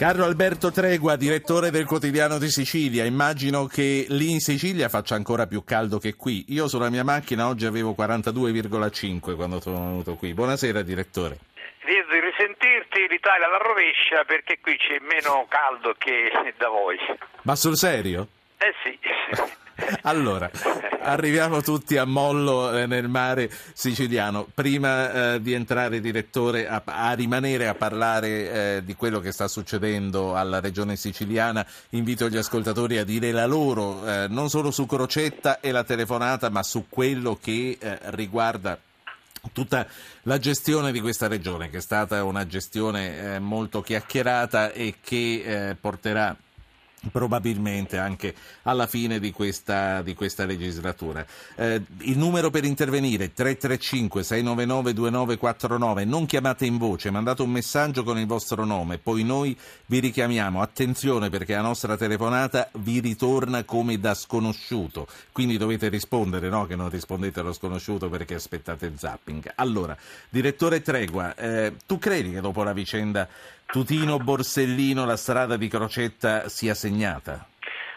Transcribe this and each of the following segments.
Carlo Alberto Tregua, direttore del quotidiano di Sicilia, immagino che lì in Sicilia faccia ancora più caldo che qui. Io sulla mia macchina oggi avevo 42,5 quando sono venuto qui. Buonasera direttore. Lieto di risentirti, l'Italia la rovescia perché qui c'è meno caldo che da voi. Ma sul serio? Eh sì. Allora, arriviamo tutti a mollo eh, nel mare siciliano. Prima eh, di entrare, direttore, a, a, rimanere a parlare eh, di quello che sta succedendo alla regione siciliana, invito gli ascoltatori a dire la loro, eh, non solo su Crocetta e la telefonata, ma su quello che eh, riguarda tutta la gestione di questa regione, che è stata una gestione molto chiacchierata e che porterà probabilmente anche alla fine di questa, di questa legislatura. Eh, il numero per intervenire 335 699 2949, non chiamate in voce, mandate un messaggio con il vostro nome, poi noi vi richiamiamo. Attenzione perché la nostra telefonata vi ritorna come da sconosciuto, quindi dovete rispondere, no? che non rispondete allo sconosciuto perché aspettate il zapping. Allora, direttore Tregua, eh, tu credi che dopo la vicenda Tutino Borsellino la strada di Crocetta sia segnata?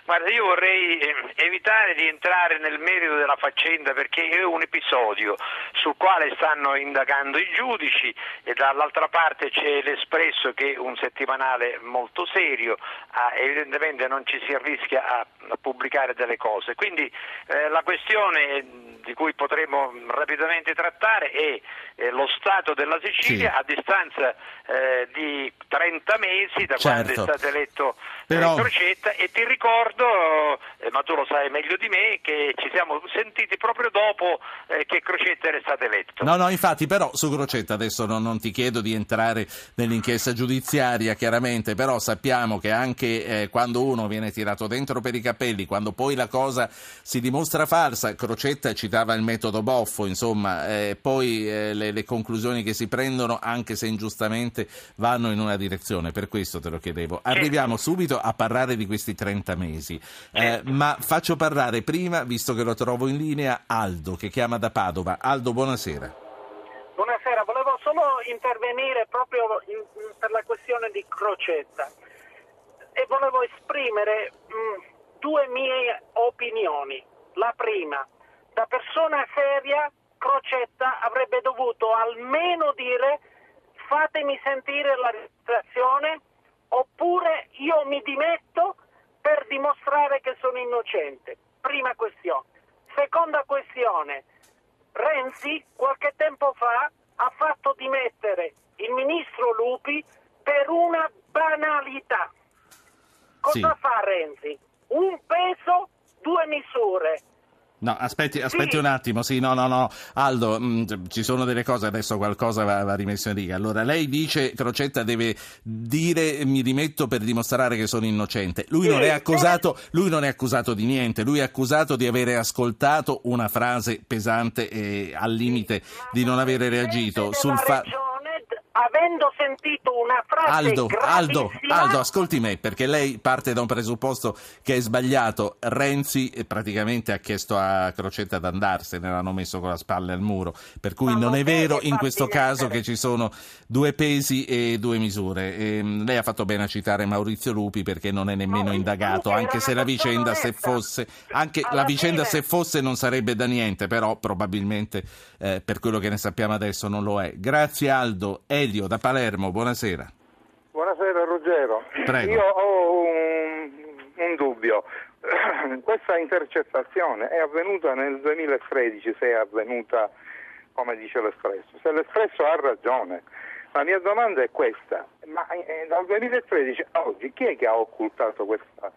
Guarda, io vorrei ehm, evitare di entrare nel merito della faccenda perché è un episodio sul quale stanno indagando i giudici e dall'altra parte c'è l'Espresso che è un settimanale molto serio, evidentemente non ci si arrischia a, a pubblicare delle cose. Quindi eh, la questione di cui potremo rapidamente trattare è eh, lo Stato della Sicilia sì. a distanza eh, di 30 mesi da certo. quando è certo. stato eletto Però... Crocetta e ti ricordo, eh, ma tu lo sai meglio di me, che ci siamo sentiti proprio dopo eh, che Crocetta era stato eletto. No, no, infatti, però su Crocetta adesso non, non ti chiedo di entrare nell'inchiesta giudiziaria, chiaramente, però sappiamo che anche eh, quando uno viene tirato dentro per i capelli, quando poi la cosa si dimostra falsa, Crocetta citava il metodo Boffo, insomma, eh, poi eh, le, le conclusioni che si prendono, anche se ingiustamente, vanno in una direzione, per questo te lo chiedevo. Arriviamo subito a parlare di questi 30 mesi, eh, ma faccio parlare prima, visto che lo trovo in linea, Aldo, che chiama da Padova. Aldo, buonasera. Buonasera, volevo solo intervenire proprio in, per la questione di Crocetta e volevo esprimere mh, due mie opinioni. La prima, da persona seria, Crocetta avrebbe dovuto almeno dire fatemi sentire la registrazione oppure io mi dimetto dimostrare che sono innocente. Prima questione. Seconda questione. Renzi qualche tempo fa ha fatto dimettere il ministro Lupi per una banalità. Cosa sì. fa Renzi? Un peso, due misure. No, aspetti, aspetti sì. un attimo, sì, no, no, no, Aldo, mh, mm, ci sono delle cose, adesso qualcosa va, va rimesso in riga. Allora, lei dice, Crocetta deve dire mi rimetto per dimostrare che sono innocente. Lui, sì, non, è accusato, lui non è accusato di niente, lui è accusato di avere ascoltato una frase pesante e al limite di non avere reagito sul fatto avendo sentito una frase Aldo, Aldo, Aldo, ascolti me, perché lei parte da un presupposto che è sbagliato. Renzi praticamente ha chiesto a Crocetta di andarsene, l'hanno messo con la spalla al muro, per cui Ma non è vero in questo caso che ci sono due pesi e due misure. E, ehm, lei ha fatto bene a citare Maurizio Lupi perché non è nemmeno Maurizio indagato, anche se la vicenda se fosse, anche la vicenda se fosse non sarebbe da niente, però probabilmente eh, per quello che ne sappiamo adesso non lo è. Grazie Aldo. Elio da Palermo, buonasera. Buonasera Ruggero. Prego. Io ho un, un dubbio. Questa intercettazione è avvenuta nel 2013, se è avvenuta come dice l'Espresso. Se l'Espresso ha ragione, la mia domanda è questa, ma eh, dal 2013 a oggi chi è che ha occultato questa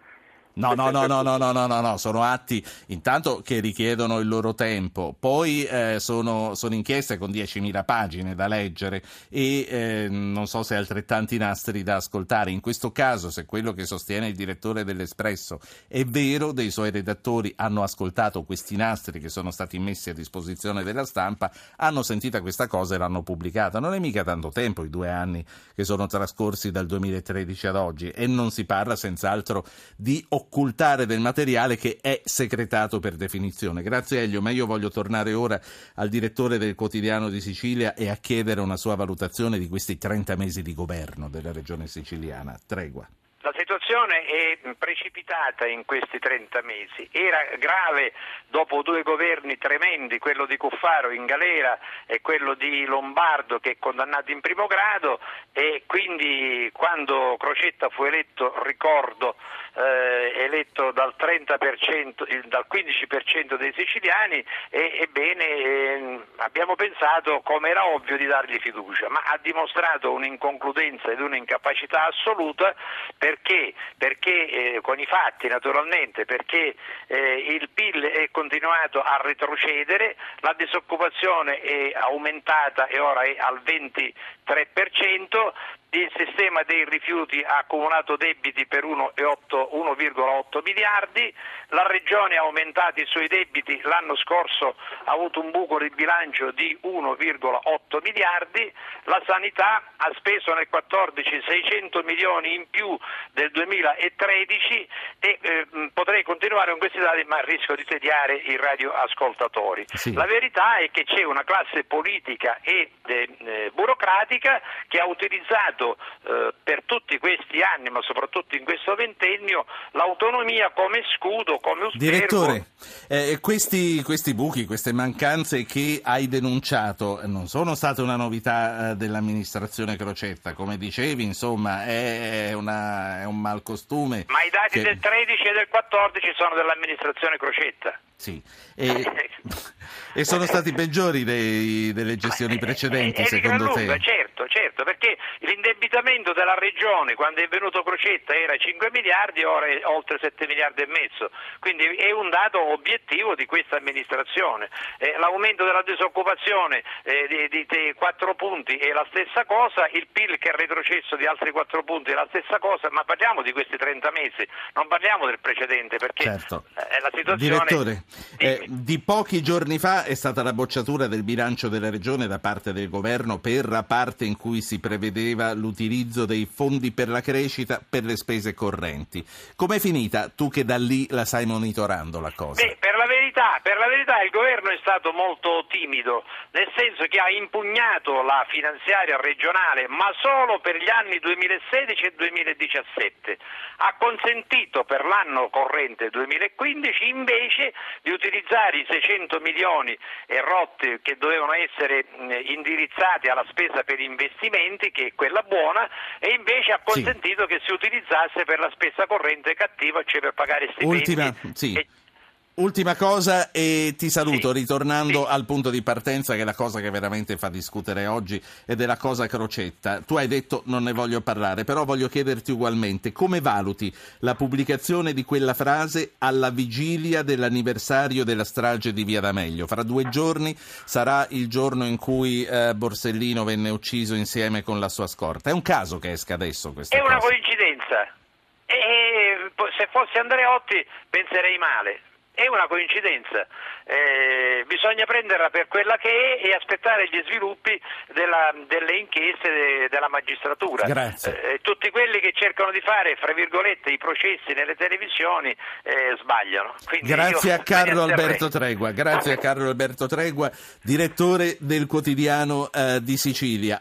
No, no, no, no, no, no, no, no, no, sono atti intanto che richiedono il loro tempo, poi eh, sono, sono, inchieste con 10.000 pagine da leggere e eh, non so se altrettanti nastri da ascoltare. In questo caso, se quello che sostiene il direttore dell'Espresso è vero, dei suoi redattori hanno ascoltato questi nastri che sono stati messi a disposizione della stampa, hanno sentito questa cosa e l'hanno pubblicata. Non è mica tanto tempo, i due anni che sono trascorsi dal 2013 ad oggi e non si parla senz'altro di occupazione occultare del materiale che è segretato per definizione. Grazie Elio, ma io voglio tornare ora al direttore del quotidiano di Sicilia e a chiedere una sua valutazione di questi 30 mesi di governo della regione siciliana. Tregua. La situazione è precipitata in questi 30 mesi, era grave dopo due governi tremendi, quello di Cuffaro in galera e quello di Lombardo che è condannato in primo grado e quindi quando Crocetta fu eletto, ricordo, eh, eletto dal, 30%, dal 15% dei siciliani e, ebbene eh, abbiamo pensato come era ovvio di dargli fiducia, ma ha dimostrato un'inconcludenza ed un'incapacità assoluta perché, perché eh, con i fatti naturalmente, perché eh, il PIL è continuato a retrocedere, la disoccupazione è aumentata e ora è al 23%, il sistema dei rifiuti ha accumulato debiti per 1,8 miliardi, la Regione ha aumentato i suoi debiti, l'anno scorso ha avuto un buco di bilancio di 1,8 miliardi, la sanità ha speso nel 2014 600 milioni in più del 2013 e eh, potrei continuare con questi dati ma rischio di tediare i radioascoltatori. Sì. La verità è che c'è una classe politica e eh, burocratica che ha utilizzato eh, per tutti questi anni, ma soprattutto in questo ventennio, l'autonomia come scudo, come uspergo. Direttore, eh, questi, questi, buchi, queste mancanze che hai denunciato non sono state una novità eh, dell'amministrazione Crocetta, come dicevi, insomma, è, una, è un malcostume. Ma i dati che... del 13 e del 14 sono dell'amministrazione Crocetta. Sì, e, e sono stati peggiori dei, delle gestioni precedenti, è, è secondo te? Lunga, certo, certo, perché l'indebitamento della regione quando è venuto Crocetta era 5 miliardi, ora è oltre 7 miliardi e mezzo, quindi è un dato obiettivo di questa amministrazione. Eh, l'aumento della disoccupazione eh, di, di, di 4 punti è la stessa cosa, il PIL che è retrocesso di altri 4 punti è la stessa cosa, ma parliamo di questi 30 mesi, non parliamo del precedente perché certo. eh, situazione... Direttore, eh, di pochi giorni fa è stata la bocciatura del bilancio della regione da parte del governo per la parte in cui si prevedeva l'utilizzo dei fondi per la crescita per le spese correnti. Com'è finita? Tu che da lì la stai monitorando la cosa. Beh, per la verità, per la verità il governo è stato molto timido, nel senso che ha impugnato la finanziaria regionale, ma solo per gli anni 2016 e 2017. Ha consentito per l'anno corrente 2015 invece di utilizzare i 600 milioni rotti che dovevano essere indirizzati alla spesa per investimenti, che è quella buona, e invece ha consentito sì. che si utilizzasse per la spesa corrente cattiva, cioè per pagare stipendi. Ultima, sì. e, Ultima cosa e ti saluto sì, ritornando sì. al punto di partenza che è la cosa che veramente fa discutere oggi ed è la cosa crocetta. Tu hai detto non ne voglio parlare, però voglio chiederti ugualmente come valuti la pubblicazione di quella frase alla vigilia dell'anniversario della strage di Via D'Amelio. Fra due giorni sarà il giorno in cui eh, Borsellino venne ucciso insieme con la sua scorta. È un caso che esca adesso questa È cosa. una coincidenza. E se fossi Andreotti penserei male è una coincidenza, eh, bisogna prenderla per quella che è e aspettare gli sviluppi della, delle inchieste de, della magistratura. Eh, tutti quelli che cercano di fare, fra virgolette, i processi nelle televisioni eh, sbagliano. Quindi grazie a Carlo Alberto Tregua, grazie a Carlo Alberto Tregua, direttore del quotidiano eh, di Sicilia.